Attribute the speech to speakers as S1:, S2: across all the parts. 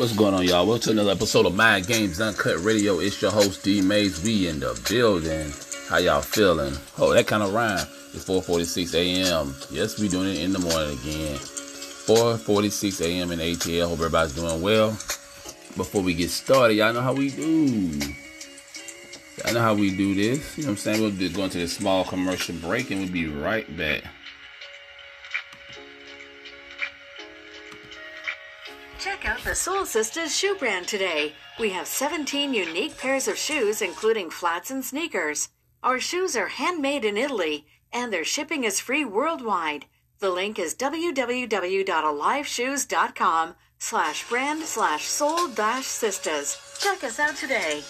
S1: What's going on, y'all? Welcome to another episode of Mind Games Uncut Radio. It's your host D Mayes. We in the building. How y'all feeling? Oh, that kind of rhyme. It's 4:46 a.m. Yes, we doing it in the morning again. 4:46 a.m. in ATL. Hope everybody's doing well. Before we get started, y'all know how we do. Y'all know how we do this. You know what I'm saying? We'll be going to this small commercial break, and we'll be right back.
S2: Check out the Soul Sisters shoe brand today. We have 17 unique pairs of shoes, including flats and sneakers. Our shoes are handmade in Italy, and their shipping is free worldwide. The link is www.aliveshoes.com slash brand slash soul dash sisters. Check us out today.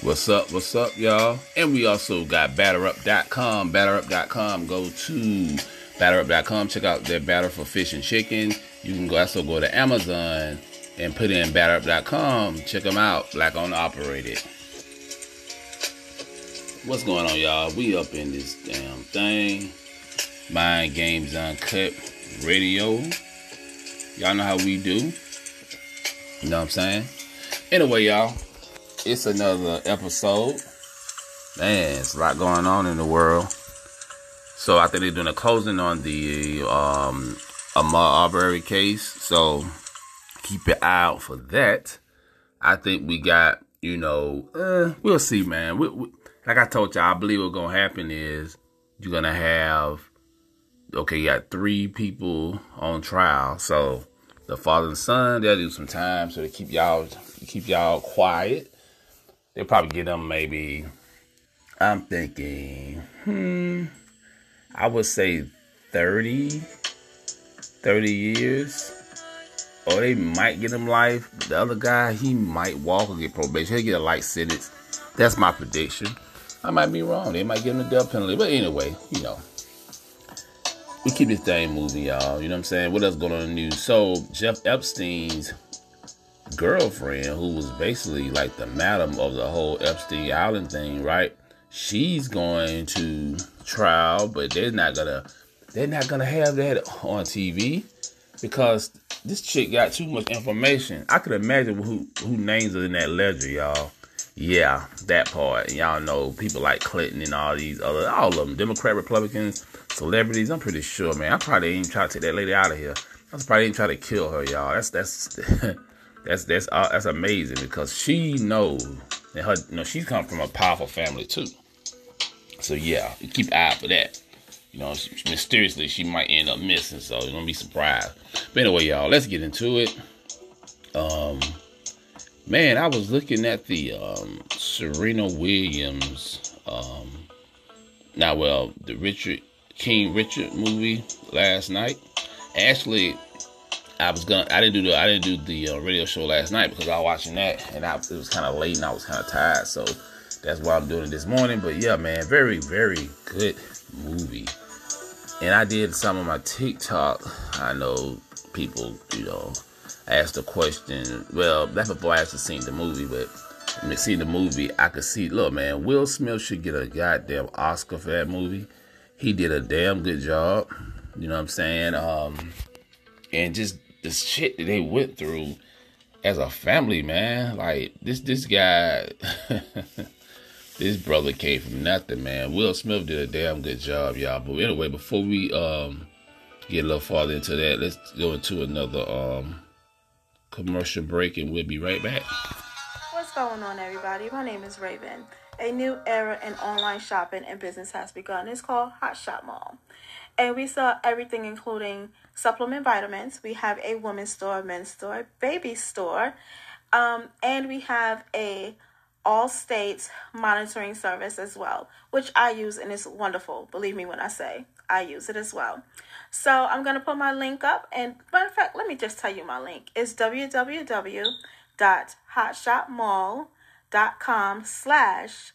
S1: What's up? What's up, y'all? And we also got batterup.com. Batterup.com. Go to batterup.com. Check out their batter for fish and chicken. You can also go to Amazon and put in batterup.com. Check them out. Black owned operated. What's going on, y'all? We up in this damn thing. Mind Games Uncut Radio. Y'all know how we do. You know what I'm saying? Anyway, y'all, it's another episode. Man, it's a lot going on in the world. So I think they're doing a closing on the um, Ahmaud Arbery case. So keep your eye out for that. I think we got, you know, uh, we'll see, man. We, we, like I told you, I believe what's gonna happen is you're gonna have, okay, you got three people on trial. So the father and son, they'll do some time so they keep y'all keep y'all quiet. They'll probably get them maybe. I'm thinking, hmm, I would say 30, 30 years. Or they might get him life. The other guy, he might walk or get probation. He'll get a light sentence. That's my prediction. I might be wrong. They might give him a death penalty. But anyway, you know. We keep this thing moving, y'all. You know what I'm saying? What else going on in the news? So, Jeff Epstein's girlfriend, who was basically like the madam of the whole Epstein Island thing, right? She's going to trial, but they're not gonna they're not gonna have that on TV because this chick got too much information. I could imagine who who names are in that ledger, y'all. Yeah, that part. Y'all know people like Clinton and all these other all of them, Democrat, Republicans, celebrities. I'm pretty sure, man. I probably ain't try to take that lady out of here. I probably ain't try to kill her, y'all. That's that's that's that's uh, that's amazing because she knows and her you know she's come from a powerful family too. So yeah, keep eye for that. You know, mysteriously she might end up missing, so you don't be surprised. But anyway, y'all, let's get into it. Um, man, I was looking at the um, Serena Williams, um, now well, the Richard King Richard movie last night. Actually, I was gonna, I didn't do the, I didn't do the uh, radio show last night because I was watching that, and I, it was kind of late and I was kind of tired, so that's why I'm doing it this morning. But yeah, man, very, very good movie. And I did some of my TikTok. I know people, you know, asked a question. Well, that's before I actually seen the movie, but when seen the movie, I could see, look, man, Will Smith should get a goddamn Oscar for that movie. He did a damn good job. You know what I'm saying? Um, and just the shit that they went through as a family, man. Like this, this guy. this brother came from nothing, man. Will Smith did a damn good job, y'all. But anyway, before we um get a little farther into that, let's go into another um commercial break and we'll be right back.
S3: What's going on, everybody? My name is Raven. A new era in online shopping and business has begun. It's called Hot Shop Mall. And we sell everything, including supplement vitamins. We have a women's store, men's store, baby store, um, and we have a all states monitoring service as well, which I use and it's wonderful. Believe me when I say I use it as well. So I'm gonna put my link up, and matter of fact, let me just tell you my link. It's www.hotshopmall.com slash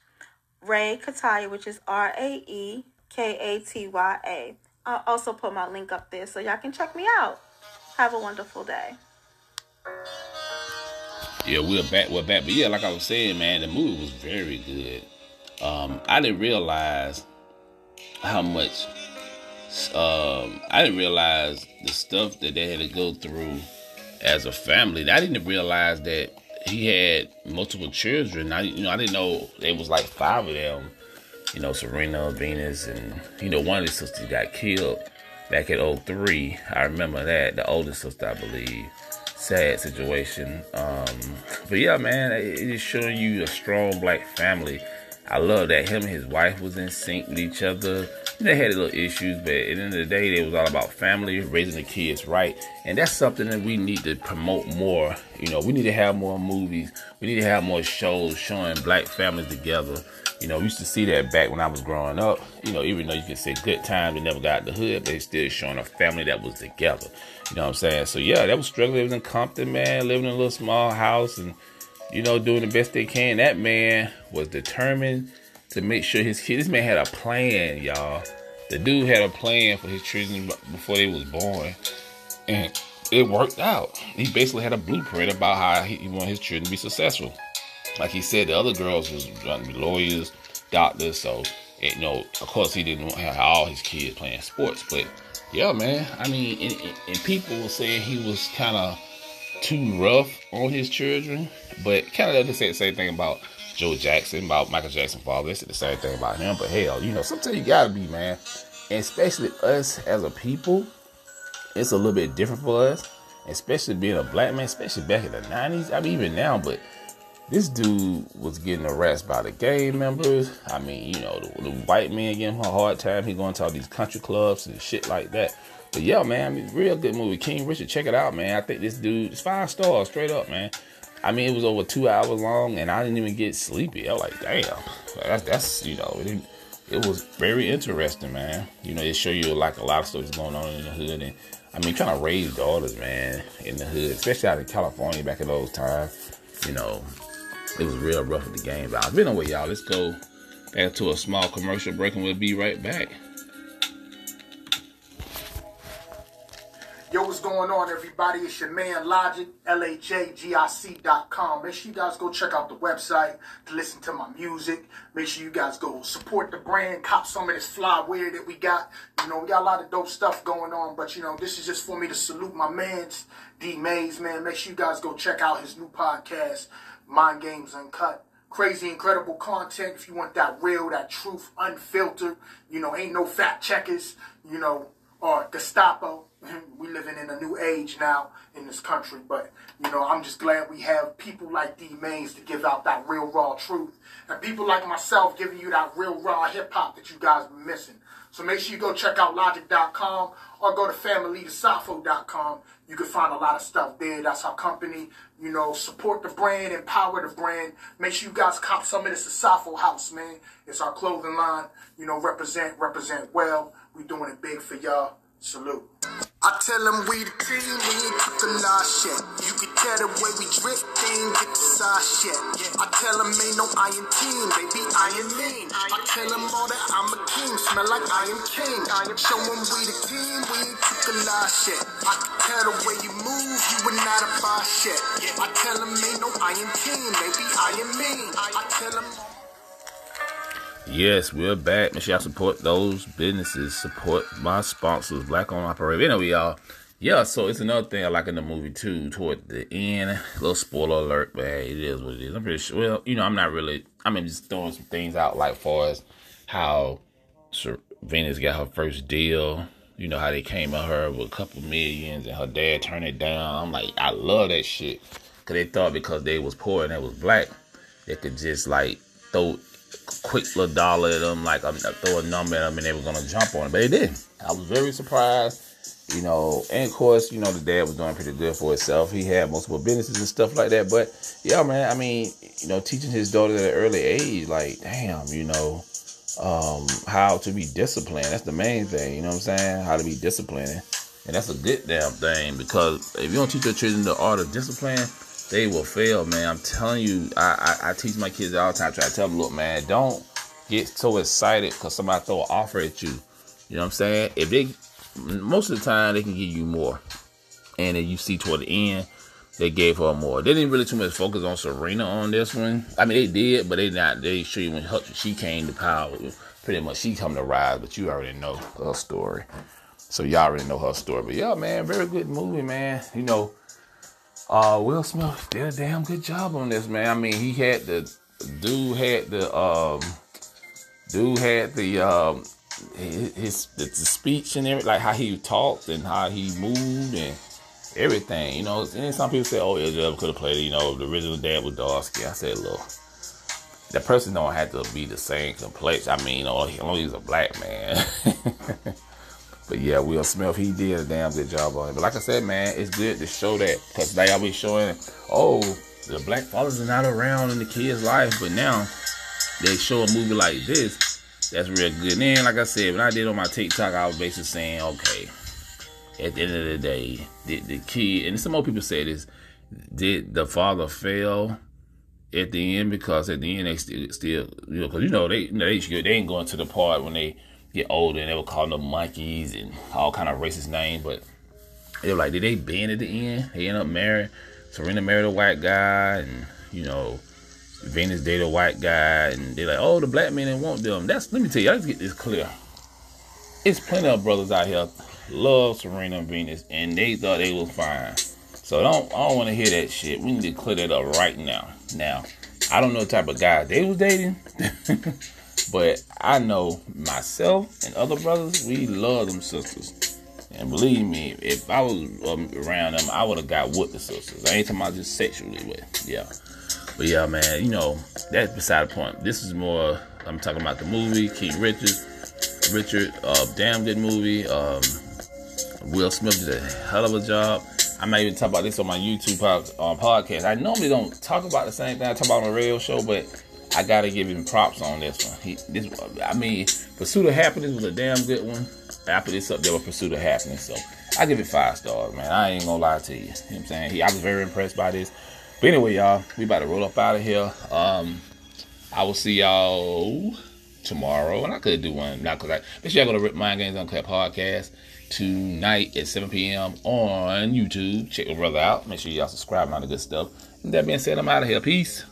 S3: Ray Kataya, which is R A E K A T Y A. I'll also put my link up there so y'all can check me out. Have a wonderful day.
S1: Yeah, we're back. We're back. But yeah, like I was saying, man, the movie was very good. Um, I didn't realize how much. Um, I didn't realize the stuff that they had to go through as a family. I didn't realize that he had multiple children. I, you know, I didn't know there was like five of them. You know, Serena, Venus, and you know, one of the sisters got killed back at 03. I remember that. The oldest sister, I believe. Sad situation. Um, but yeah, man, it is showing you a strong black family. I love that him and his wife was in sync with each other. They had a little issues, but at the end of the day, it was all about family, raising the kids right. And that's something that we need to promote more. You know, we need to have more movies. We need to have more shows showing black families together. You know, we used to see that back when I was growing up. You know, even though you can say good times, we never got the hood, but it's still showing a family that was together. You know what I'm saying? So yeah, that was struggling living in Compton, man, living in a little small house and, you know, doing the best they can. That man was determined to make sure his kids, this man had a plan, y'all. The dude had a plan for his children before they was born. And it worked out. He basically had a blueprint about how he wanted his children to be successful like he said, the other girls was trying to be lawyers, doctors. So, you know, of course, he didn't have all his kids playing sports. But yeah, man, I mean, and, and people were saying he was kind of too rough on his children, but kind of they say the same thing about Joe Jackson, about Michael Jackson father. They said the same thing about him. But hell, you know, sometimes you gotta be, man. And especially us as a people, it's a little bit different for us. Especially being a black man, especially back in the 90s. I mean, even now, but this dude was getting harassed by the gang members. I mean, you know, the, the white man giving him a hard time. He going to all these country clubs and shit like that. But yeah, man, I mean, real good movie. King Richard, check it out, man. I think this dude is five stars straight up, man. I mean, it was over two hours long, and I didn't even get sleepy. I was like, damn, that's, that's you know, it, it was very interesting, man. You know, it show you like a lot of stuff is going on in the hood, and I mean, trying to raise daughters, man, in the hood, especially out in California back in those times. You know, it was real rough with the game. But I've been away, y'all. Let's go back to a small commercial break and we'll be right back.
S4: Yo, what's going on, everybody? It's your man Logic, L-H-A-G-I-C.com. Make sure you guys go check out the website to listen to my music. Make sure you guys go support the brand, cop some of this fly wear that we got. You know, we got a lot of dope stuff going on, but you know, this is just for me to salute my mans, D Mayes, man. Make sure you guys go check out his new podcast. Mind Games Uncut. Crazy, incredible content. If you want that real, that truth, unfiltered, you know, ain't no fact checkers, you know, or Gestapo. We living in a new age now in this country, but you know, I'm just glad we have people like D Mayes to give out that real raw truth, and people like myself giving you that real raw hip hop that you guys been missing. So make sure you go check out logic.com or go to familytosafo.com. You can find a lot of stuff there. That's our company. You know, support the brand, empower the brand. Make sure you guys cop some of this Asafo house, man. It's our clothing line. You know, represent, represent well. We doing it big for y'all. Salute. I tell them we the team, we ain't took the shit. You can tell the way we drip, they ain't get the side shit. I tell them ain't no iron team, they be iron lean. I tell them all that I'm a king, smell like I am king. I am show them we the team, we ain't took the shit. I can tell the way you move, you would not buy shit. I tell them ain't no iron team, they be iron mean. I tell them
S1: Yes, we're back. Make sure y'all support those businesses. Support my sponsors, Black on Operator. Anyway, y'all. Yeah, so it's another thing I like in the movie too. Toward the end, a little spoiler alert, but hey, it is what it is. I'm pretty sure. Well, you know, I'm not really. I mean, just throwing some things out, like far as how Venus got her first deal. You know how they came at her with a couple millions, and her dad turned it down. I'm like, I love that shit, cause they thought because they was poor and they was black, they could just like throw quick little dollar at them, like I'm throw a number at them, and they were gonna jump on it, but they didn't. I was very surprised. You know, and of course, you know, the dad was doing pretty good for himself. He had multiple businesses and stuff like that. But yeah, man, I mean, you know, teaching his daughter at an early age, like, damn, you know, um, how to be disciplined. That's the main thing, you know what I'm saying? How to be disciplined. And that's a good damn thing because if you don't teach your children the art of discipline, they will fail, man. I'm telling you, I, I, I teach my kids all the time. I try to tell them, look, man, don't get so excited because somebody throw an offer at you. You know what I'm saying? If they, most of the time, they can give you more. And then you see toward the end, they gave her more. They didn't really too much focus on Serena on this one. I mean, they did, but they not. They show you when she came to power. Pretty much, she come to rise, but you already know her story. So y'all already know her story. But yeah, man, very good movie, man. You know, uh, Will Smith did a damn good job on this, man. I mean, he had the dude had the um, dude had the um, his, his the, the speech and everything, like how he talked and how he moved and everything. You know, and some people say, "Oh, Idris could have played." It, you know, the original dad was Darsky. I said, "Look, the person don't have to be the same complexion. I mean, you know, as long as he's a black man." But yeah, Will Smith, he did a damn good job on it. But like I said, man, it's good to show that because they always showing, oh, the black fathers are not around in the kid's life, but now they show a movie like this. That's real good. And then, like I said, when I did on my TikTok, I was basically saying, okay, at the end of the day, did the kid, and some more people say this, did the father fail at the end? Because at the end, they still, still you know, because you know, they, they, they ain't going to the part when they get older and they were calling them monkeys and all kind of racist names. But they were like, did they bend at the end? They end up married. Serena married a white guy, and you know, Venus dated a white guy, and they're like, oh, the black men didn't want them. That's let me tell you, let's get this clear. It's plenty of brothers out here love Serena and Venus, and they thought they was fine. So don't I don't want to hear that shit. We need to clear that up right now. Now, I don't know the type of guy they was dating. But I know myself and other brothers, we love them sisters. And believe me, if I was um, around them, I would have got with the sisters. I ain't talking about just sexually with. Yeah. But yeah, man, you know, that's beside the point. This is more, I'm talking about the movie, King Richard. Richard, uh, damn good movie. Um, Will Smith did a hell of a job. I might even talk about this on my YouTube uh, podcast. I normally don't talk about the same thing I talk about on a radio show, but I gotta give him props on this one. He, this, I mean, Pursuit of Happiness was a damn good one. After this up there with Pursuit of Happiness, so I give it five stars, man. I ain't gonna lie to you. You know what I'm saying? He, I was very impressed by this. But anyway, y'all, we about to roll up out of here. Um, I will see y'all tomorrow, and I could do one now because I make sure y'all go to Rip Mind Games Uncut podcast tonight at 7 p.m. on YouTube. Check your brother out. Make sure y'all subscribe and all the good stuff. And that being said, I'm out of here. Peace.